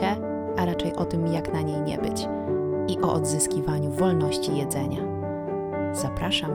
diecie, a raczej o tym, jak na niej nie być i o odzyskiwaniu wolności jedzenia. Zapraszam.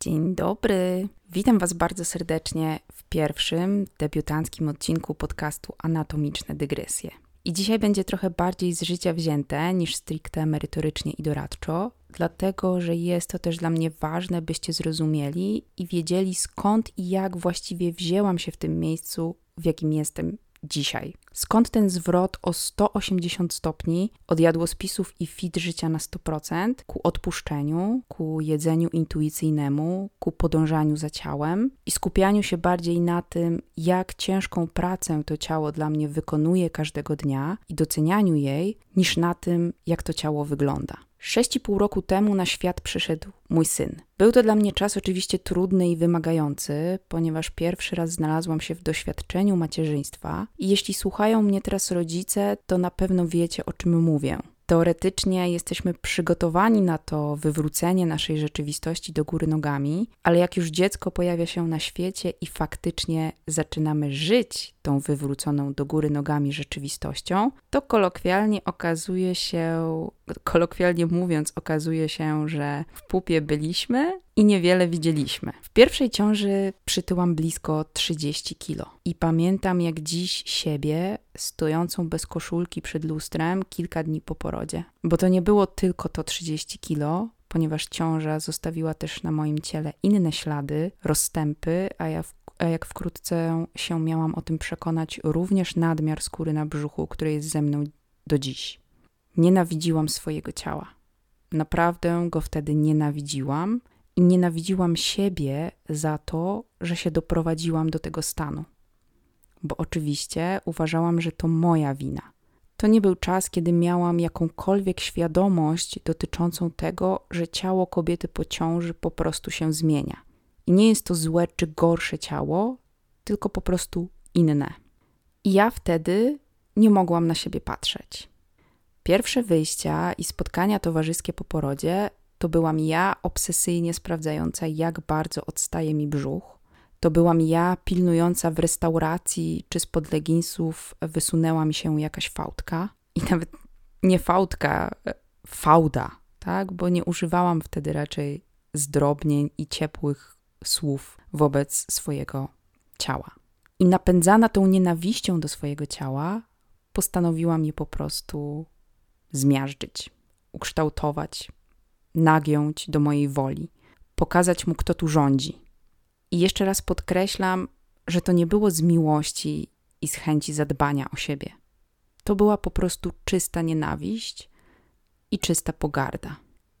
Dzień dobry. Witam Was bardzo serdecznie w pierwszym debiutanckim odcinku podcastu Anatomiczne Dygresje. I dzisiaj będzie trochę bardziej z życia wzięte niż stricte merytorycznie i doradczo, dlatego że jest to też dla mnie ważne, byście zrozumieli i wiedzieli skąd i jak właściwie wzięłam się w tym miejscu, w jakim jestem dzisiaj. Skąd ten zwrot o 180 stopni od jadłospisów i fit życia na 100% ku odpuszczeniu, ku jedzeniu intuicyjnemu, ku podążaniu za ciałem i skupianiu się bardziej na tym, jak ciężką pracę to ciało dla mnie wykonuje każdego dnia i docenianiu jej, niż na tym, jak to ciało wygląda. Sześć i pół roku temu na świat przyszedł mój syn. Był to dla mnie czas oczywiście trudny i wymagający, ponieważ pierwszy raz znalazłam się w doświadczeniu macierzyństwa i jeśli słuchają mnie teraz rodzice, to na pewno wiecie o czym mówię. Teoretycznie jesteśmy przygotowani na to wywrócenie naszej rzeczywistości do góry nogami, ale jak już dziecko pojawia się na świecie i faktycznie zaczynamy żyć tą wywróconą do góry nogami rzeczywistością, to kolokwialnie okazuje się, kolokwialnie mówiąc, okazuje się, że w pupie byliśmy i niewiele widzieliśmy. W pierwszej ciąży przytyłam blisko 30 kilo i pamiętam jak dziś siebie stojącą bez koszulki przed lustrem kilka dni po porodzie. Bo to nie było tylko to 30 kilo, ponieważ ciąża zostawiła też na moim ciele inne ślady, rozstępy, a ja w a jak wkrótce się miałam o tym przekonać, również nadmiar skóry na brzuchu, który jest ze mną do dziś. Nienawidziłam swojego ciała. Naprawdę go wtedy nienawidziłam nienawidziłam siebie za to, że się doprowadziłam do tego stanu. Bo oczywiście uważałam, że to moja wina. To nie był czas, kiedy miałam jakąkolwiek świadomość dotyczącą tego, że ciało kobiety po ciąży po prostu się zmienia. I nie jest to złe czy gorsze ciało, tylko po prostu inne. I ja wtedy nie mogłam na siebie patrzeć. Pierwsze wyjścia i spotkania towarzyskie po porodzie to byłam ja obsesyjnie sprawdzająca, jak bardzo odstaje mi brzuch. To byłam ja pilnująca w restauracji, czy spod leginsów wysunęła mi się jakaś fałdka. I nawet nie fałdka, e, fałda, tak? Bo nie używałam wtedy raczej zdrobnień i ciepłych słów wobec swojego ciała. I napędzana tą nienawiścią do swojego ciała, postanowiłam je po prostu zmiażdżyć, ukształtować, nagiąć do mojej woli, pokazać mu, kto tu rządzi. I jeszcze raz podkreślam, że to nie było z miłości i z chęci zadbania o siebie. To była po prostu czysta nienawiść i czysta pogarda.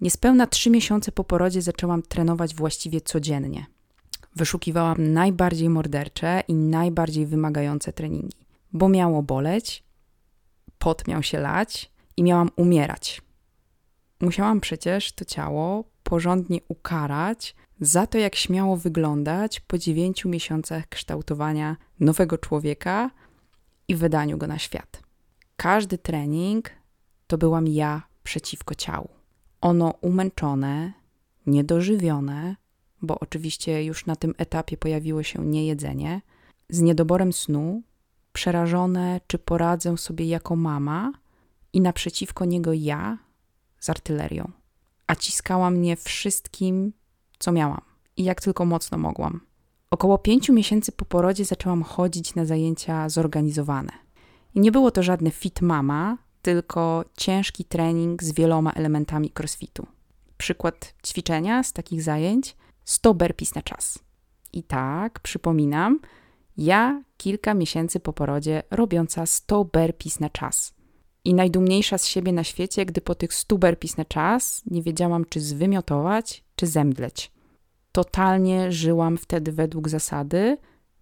Niespełna trzy miesiące po porodzie zaczęłam trenować właściwie codziennie. Wyszukiwałam najbardziej mordercze i najbardziej wymagające treningi, bo miało boleć, pot miał się lać i miałam umierać. Musiałam przecież to ciało porządnie ukarać za to, jak śmiało wyglądać po dziewięciu miesiącach kształtowania nowego człowieka i wydaniu go na świat. Każdy trening to byłam ja przeciwko ciału. Ono umęczone, niedożywione, bo oczywiście już na tym etapie pojawiło się niejedzenie, z niedoborem snu, przerażone, czy poradzę sobie jako mama, i naprzeciwko niego ja z artylerią. A ciskała mnie wszystkim, co miałam i jak tylko mocno mogłam. Około pięciu miesięcy po porodzie zaczęłam chodzić na zajęcia zorganizowane. I nie było to żadne fit mama, tylko ciężki trening z wieloma elementami crossfitu. Przykład ćwiczenia z takich zajęć 100 burpees na czas. I tak, przypominam, ja kilka miesięcy po porodzie robiąca 100 burpees na czas i najdumniejsza z siebie na świecie, gdy po tych stu burpees na czas nie wiedziałam, czy zwymiotować, czy zemdleć. Totalnie żyłam wtedy według zasady,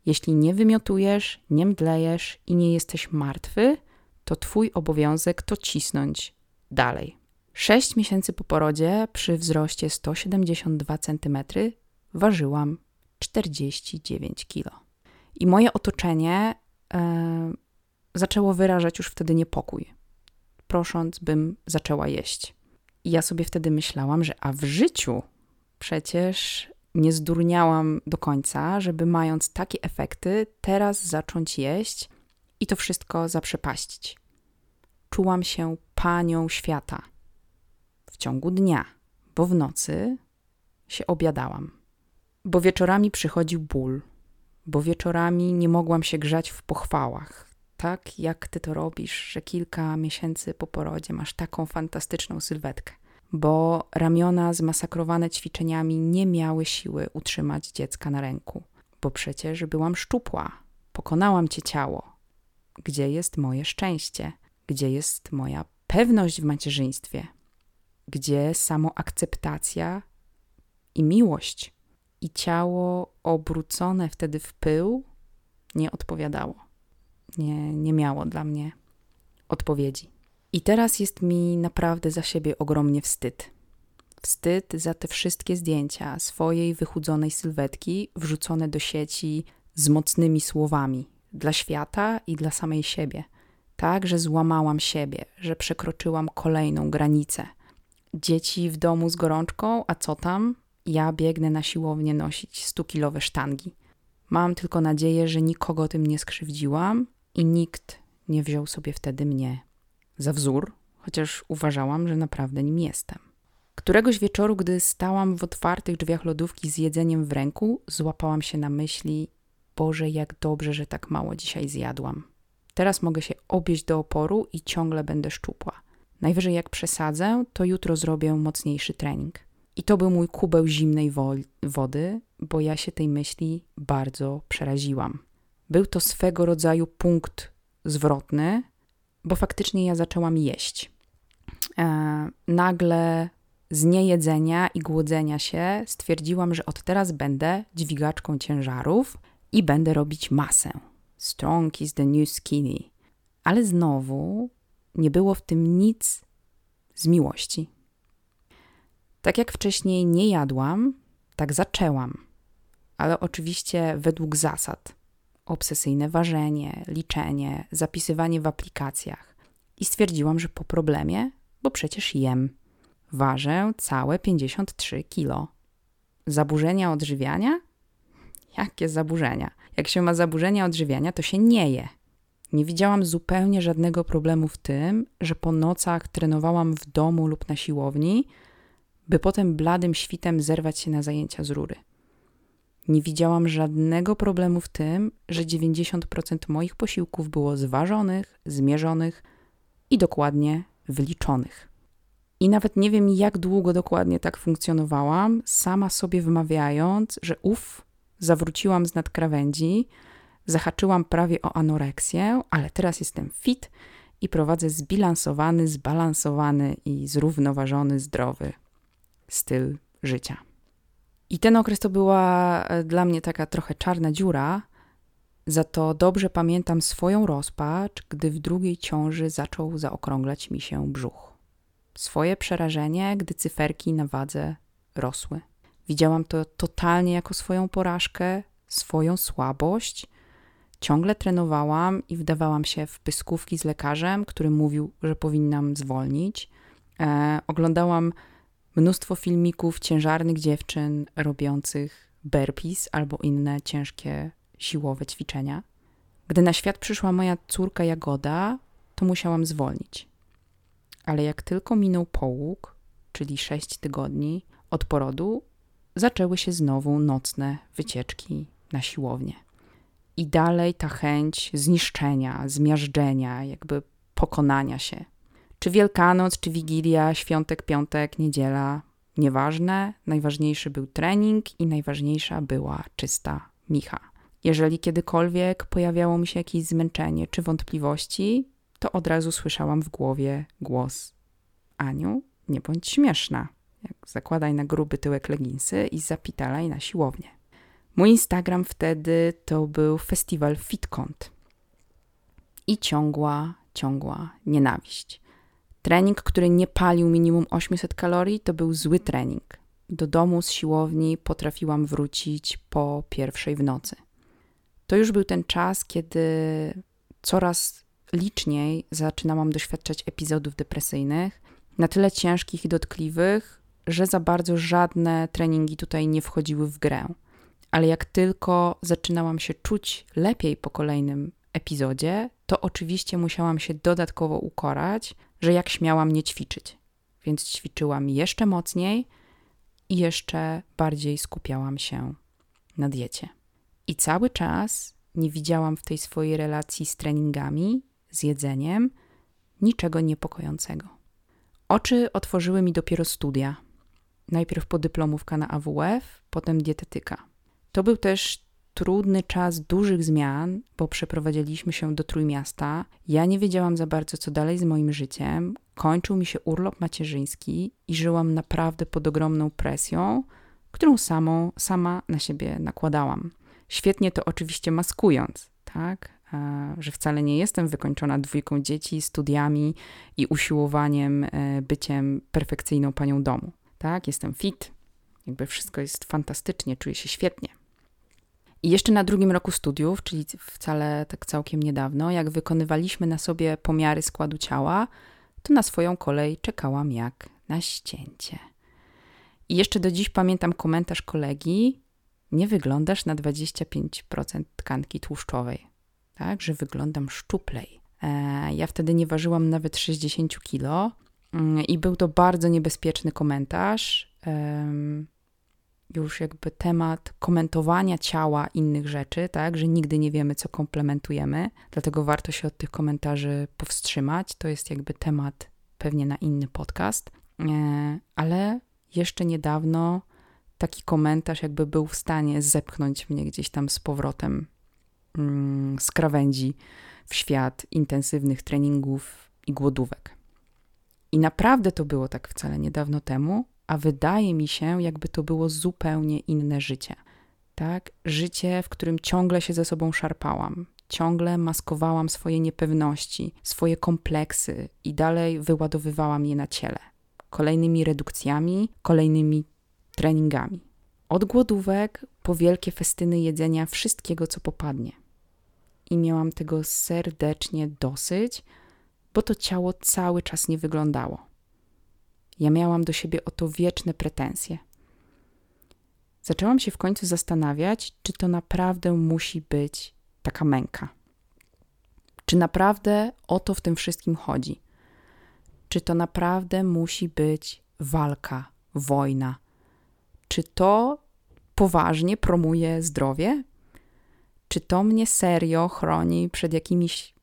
jeśli nie wymiotujesz, nie mdlejesz i nie jesteś martwy, to twój obowiązek to cisnąć dalej. Sześć miesięcy po porodzie, przy wzroście 172 cm, ważyłam 49 kg. I moje otoczenie zaczęło wyrażać już wtedy niepokój, prosząc, bym zaczęła jeść. I ja sobie wtedy myślałam, że a w życiu przecież nie zdurniałam do końca, żeby mając takie efekty, teraz zacząć jeść i to wszystko zaprzepaścić. Czułam się panią świata w ciągu dnia, bo w nocy się obiadałam. Bo wieczorami przychodził ból, bo wieczorami nie mogłam się grzać w pochwałach. Tak jak ty to robisz, że kilka miesięcy po porodzie masz taką fantastyczną sylwetkę bo ramiona zmasakrowane ćwiczeniami nie miały siły utrzymać dziecka na ręku, bo przecież byłam szczupła. Pokonałam cię ciało. Gdzie jest moje szczęście? Gdzie jest moja pewność w macierzyństwie? Gdzie samoakceptacja i miłość? I ciało obrócone wtedy w pył nie odpowiadało. Nie, nie miało dla mnie odpowiedzi. I teraz jest mi naprawdę za siebie ogromnie wstyd. Wstyd za te wszystkie zdjęcia swojej wychudzonej sylwetki wrzucone do sieci z mocnymi słowami dla świata i dla samej siebie. Tak, że złamałam siebie, że przekroczyłam kolejną granicę. Dzieci w domu z gorączką, a co tam? Ja biegnę na siłownię nosić stukilowe sztangi. Mam tylko nadzieję, że nikogo tym nie skrzywdziłam i nikt nie wziął sobie wtedy mnie za wzór, chociaż uważałam, że naprawdę nim jestem. Któregoś wieczoru, gdy stałam w otwartych drzwiach lodówki z jedzeniem w ręku, złapałam się na myśli: Boże, jak dobrze, że tak mało dzisiaj zjadłam. Teraz mogę się obieść do oporu i ciągle będę szczupła. Najwyżej jak przesadzę, to jutro zrobię mocniejszy trening. I to był mój kubeł zimnej wo wody, bo ja się tej myśli bardzo przeraziłam. Był to swego rodzaju punkt zwrotny, bo faktycznie ja zaczęłam jeść. E, nagle z niejedzenia i głodzenia się stwierdziłam, że od teraz będę dźwigaczką ciężarów i będę robić masę. Strong is the new skinny. Ale znowu nie było w tym nic z miłości. Tak jak wcześniej nie jadłam, tak zaczęłam. Ale oczywiście według zasad obsesyjne ważenie, liczenie, zapisywanie w aplikacjach. I stwierdziłam, że po problemie, bo przecież jem. Ważę całe 53 kilo. Zaburzenia odżywiania? Jakie zaburzenia? Jak się ma zaburzenia odżywiania, to się nie je. Nie widziałam zupełnie żadnego problemu w tym, że po nocach trenowałam w domu lub na siłowni, by potem bladym świtem zerwać się na zajęcia z rury. Nie widziałam żadnego problemu w tym, że 90% moich posiłków było zważonych, zmierzonych i dokładnie wyliczonych. I nawet nie wiem, jak długo dokładnie tak funkcjonowałam, sama sobie wmawiając, że uff, zawróciłam z nadkrawędzi, zahaczyłam prawie o anoreksję, ale teraz jestem fit i prowadzę zbilansowany, zbalansowany i zrównoważony, zdrowy styl życia. I ten okres to była e, dla mnie taka trochę czarna dziura, za to dobrze pamiętam swoją rozpacz, gdy w drugiej ciąży zaczął zaokrąglać mi się brzuch. Swoje przerażenie, gdy cyferki na wadze rosły. Widziałam to totalnie jako swoją porażkę, swoją słabość. Ciągle trenowałam i wdawałam się w pyskówki z lekarzem, który mówił, że powinnam zwolnić. E, oglądałam mnóstwo filmików ciężarnych dziewczyn robiących burpees albo inne ciężkie siłowe ćwiczenia. Gdy na świat przyszła moja córka Jagoda, to musiałam zwolnić. Ale jak tylko minął połóg, czyli sześć tygodni od porodu, zaczęły się znowu nocne wycieczki na siłownię. I dalej ta chęć zniszczenia, zmiażdżenia, jakby pokonania się. Czy Wielkanoc, czy Wigilia, świątek, piątek, niedziela, nieważne. Najważniejszy był trening i najważniejsza była czysta micha. Jeżeli kiedykolwiek pojawiało mi się jakieś zmęczenie czy wątpliwości, to od razu słyszałam w głowie głos: Aniu, nie bądź śmieszna. Zakładaj na gruby tyłek leginsy i zapitalaj na siłownię. Mój Instagram wtedy to był festiwal Fitkont i ciągła, ciągła nienawiść. Trening, który nie palił minimum 800 kalorii, to był zły trening. Do domu z siłowni potrafiłam wrócić po pierwszej w nocy. To już był ten czas, kiedy coraz liczniej zaczynałam doświadczać epizodów depresyjnych, na tyle ciężkich i dotkliwych, że za bardzo żadne treningi tutaj nie wchodziły w grę. Ale jak tylko zaczynałam się czuć lepiej po kolejnym epizodzie, to oczywiście musiałam się dodatkowo ukorać, że jak śmiałam nie ćwiczyć. Więc ćwiczyłam jeszcze mocniej i jeszcze bardziej skupiałam się na diecie. I cały czas nie widziałam w tej swojej relacji z treningami, z jedzeniem, niczego niepokojącego. Oczy otworzyły mi dopiero studia. Najpierw podyplomówka na AWF, potem dietetyka. To był też trudny czas dużych zmian, bo przeprowadziliśmy się do Trójmiasta. Ja nie wiedziałam za bardzo, co dalej z moim życiem. Kończył mi się urlop macierzyński i żyłam naprawdę pod ogromną presją, którą samą, sama na siebie nakładałam. Świetnie to oczywiście maskując, tak? Że wcale nie jestem wykończona dwójką dzieci, studiami i usiłowaniem e, byciem perfekcyjną panią domu. Tak, jestem fit, jakby wszystko jest fantastycznie, czuję się świetnie. I jeszcze na drugim roku studiów, czyli wcale tak całkiem niedawno, jak wykonywaliśmy na sobie pomiary składu ciała, to na swoją kolej czekałam jak na ścięcie. I jeszcze do dziś pamiętam komentarz kolegi: Nie wyglądasz na 25% tkanki tłuszczowej, tak, że wyglądam szczuplej. E, ja wtedy nie ważyłam nawet 60 kilo mm, i był to bardzo niebezpieczny komentarz już jakby temat komentowania ciała innych rzeczy, tak, że nigdy nie wiemy, co komplementujemy, dlatego warto się od tych komentarzy powstrzymać. To jest jakby temat pewnie na inny podcast, e, ale jeszcze niedawno taki komentarz jakby był w stanie zepchnąć mnie gdzieś tam z powrotem mm, z krawędzi w świat intensywnych treningów i głodówek. I naprawdę to było tak wcale niedawno temu, a wydaje mi się, jakby to było zupełnie inne życie. Tak? Życie, w którym ciągle się ze sobą szarpałam, ciągle maskowałam swoje niepewności, swoje kompleksy i dalej wyładowywałam je na ciele. Kolejnymi redukcjami, kolejnymi treningami. Od głodówek po wielkie festyny jedzenia wszystkiego, co popadnie. I miałam tego serdecznie dosyć, bo to ciało cały czas nie wyglądało. Ja miałam do siebie o to wieczne pretensje. Zaczęłam się w końcu zastanawiać, czy to naprawdę musi być taka męka. Czy naprawdę o to w tym wszystkim chodzi? Czy to naprawdę musi być walka, wojna? Czy to poważnie promuje zdrowie? Czy to mnie serio chroni przed jakimiś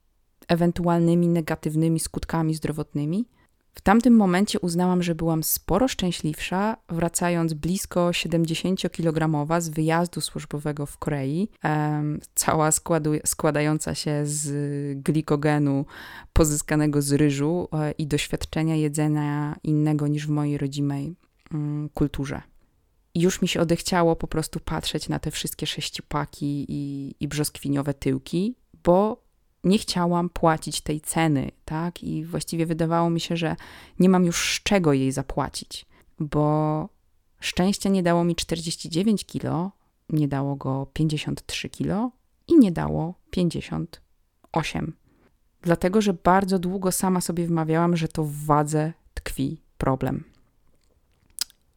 ewentualnymi negatywnymi skutkami zdrowotnymi? W tamtym momencie uznałam, że byłam sporo szczęśliwsza, wracając blisko 70-kilogramowa z wyjazdu służbowego w Korei, cała składu, składająca się z glikogenu pozyskanego z ryżu e, i doświadczenia jedzenia innego niż w mojej rodzimej mm, kulturze. Już mi się odechciało po prostu patrzeć na te wszystkie sześciupaki i, i brzoskwiniowe tyłki, bo nie chciałam płacić tej ceny, tak? I właściwie wydawało mi się, że nie mam już z czego jej zapłacić, bo szczęścia nie dało mi 49 kilo, nie dało go 53 kilo i nie dało 58. Dlatego, że bardzo długo sama sobie wmawiałam, że to w wadze tkwi problem.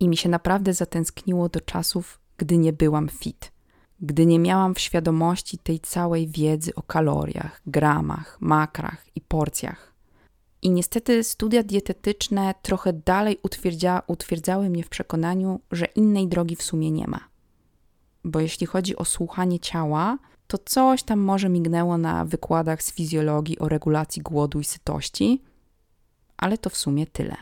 I mi się naprawdę zatęskniło do czasów, gdy nie byłam fit gdy nie miałam w świadomości tej całej wiedzy o kaloriach, gramach, makrach i porcjach. I niestety studia dietetyczne trochę dalej utwierdza, utwierdzały mnie w przekonaniu, że innej drogi w sumie nie ma. Bo jeśli chodzi o słuchanie ciała, to coś tam może mignęło na wykładach z fizjologii o regulacji głodu i sytości, ale to w sumie tyle.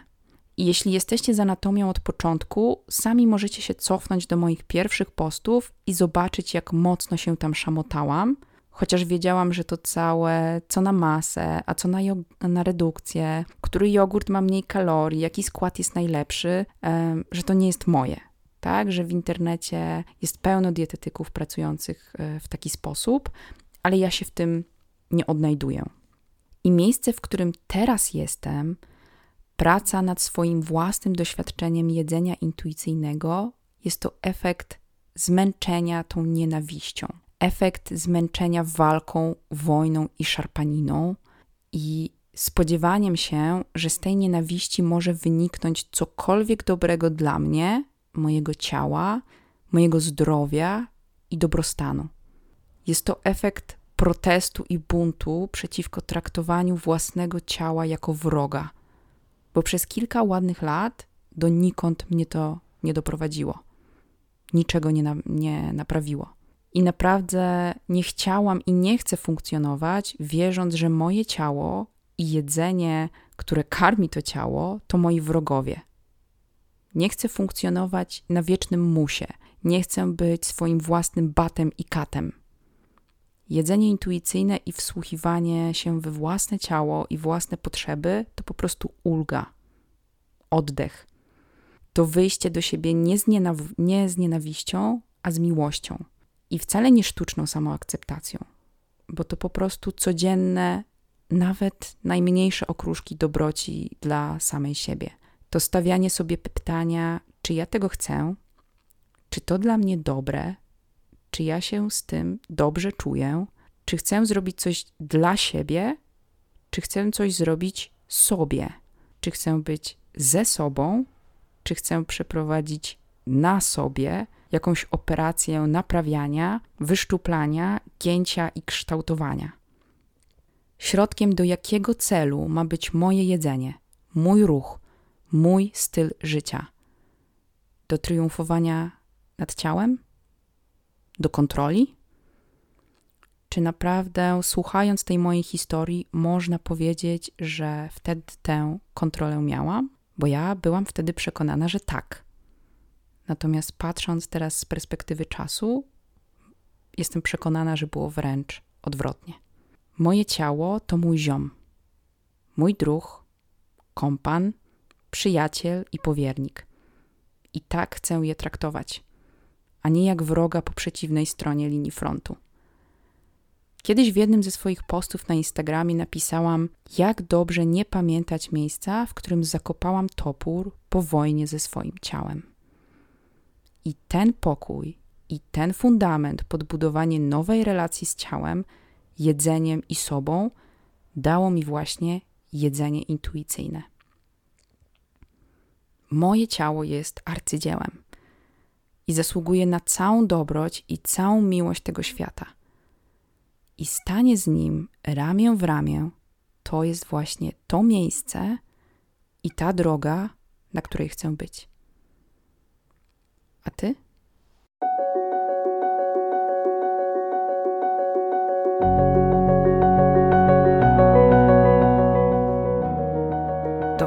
Jeśli jesteście z anatomią od początku, sami możecie się cofnąć do moich pierwszych postów i zobaczyć, jak mocno się tam szamotałam, chociaż wiedziałam, że to całe, co na masę, a co na, na redukcję, który jogurt ma mniej kalorii, jaki skład jest najlepszy, że to nie jest moje. Tak, że w internecie jest pełno dietetyków pracujących e, w taki sposób, ale ja się w tym nie odnajduję. I miejsce, w którym teraz jestem, praca nad swoim własnym doświadczeniem jedzenia intuicyjnego jest to efekt zmęczenia tą nienawiścią, efekt zmęczenia walką, wojną i szarpaniną i spodziewaniem się, że z tej nienawiści może wyniknąć cokolwiek dobrego dla mnie, mojego ciała, mojego zdrowia i dobrostanu. Jest to efekt protestu i buntu przeciwko traktowaniu własnego ciała jako wroga, bo przez kilka ładnych lat donikąd mnie to nie doprowadziło. Niczego nie, na, nie naprawiło. I naprawdę nie chciałam i nie chcę funkcjonować, wierząc, że moje ciało i jedzenie, które karmi to ciało, to moi wrogowie. Nie chcę funkcjonować na wiecznym musie. Nie chcę być swoim własnym batem i katem. Jedzenie intuicyjne i wsłuchiwanie się we własne ciało i własne potrzeby to po prostu ulga, oddech. To wyjście do siebie nie z, nienaw- nie z nienawiścią, a z miłością. I wcale nie sztuczną samoakceptacją, bo to po prostu codzienne, nawet najmniejsze okruszki dobroci dla samej siebie. To stawianie sobie pytania, czy ja tego chcę, czy to dla mnie dobre, czy ja się z tym dobrze czuję, czy chcę zrobić coś dla siebie, czy chcę coś zrobić sobie, czy chcę być ze sobą, czy chcę przeprowadzić na sobie jakąś operację naprawiania, wyszczuplania, gięcia i kształtowania. Środkiem do jakiego celu ma być moje jedzenie, mój ruch, mój styl życia? Do triumfowania nad ciałem? Do kontroli? Czy naprawdę, słuchając tej mojej historii, można powiedzieć, że wtedy tę kontrolę miałam? Bo ja byłam wtedy przekonana, że tak. Natomiast patrząc teraz z perspektywy czasu, jestem przekonana, że było wręcz odwrotnie. Moje ciało to mój ziom, mój druh, kompan, przyjaciel i powiernik. I tak chcę je traktować, a nie jak wroga po przeciwnej stronie linii frontu. Kiedyś w jednym ze swoich postów na Instagramie napisałam, jak dobrze nie pamiętać miejsca, w którym zakopałam topór po wojnie ze swoim ciałem. I ten pokój i ten fundament podbudowanie nowej relacji z ciałem, jedzeniem i sobą dało mi właśnie jedzenie intuicyjne. Moje ciało jest arcydziełem i zasługuje na całą dobroć i całą miłość tego świata. I stanie z nim ramię w ramię to jest właśnie to miejsce i ta droga, na której chcę być. A ty?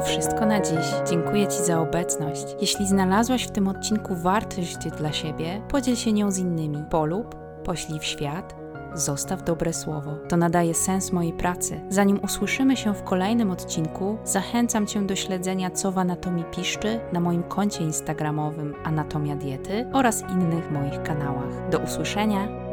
Wszystko na dziś. Dziękuję Ci za obecność. Jeśli znalazłaś w tym odcinku wartość dla siebie, podziel się nią z innymi. Polub, poślij w świat zostaw dobre słowo. To nadaje sens mojej pracy. Zanim usłyszymy się w kolejnym odcinku, zachęcam Cię do śledzenia, co w anatomii piszczy na moim koncie instagramowym Anatomia Diety oraz innych moich kanałach. Do usłyszenia!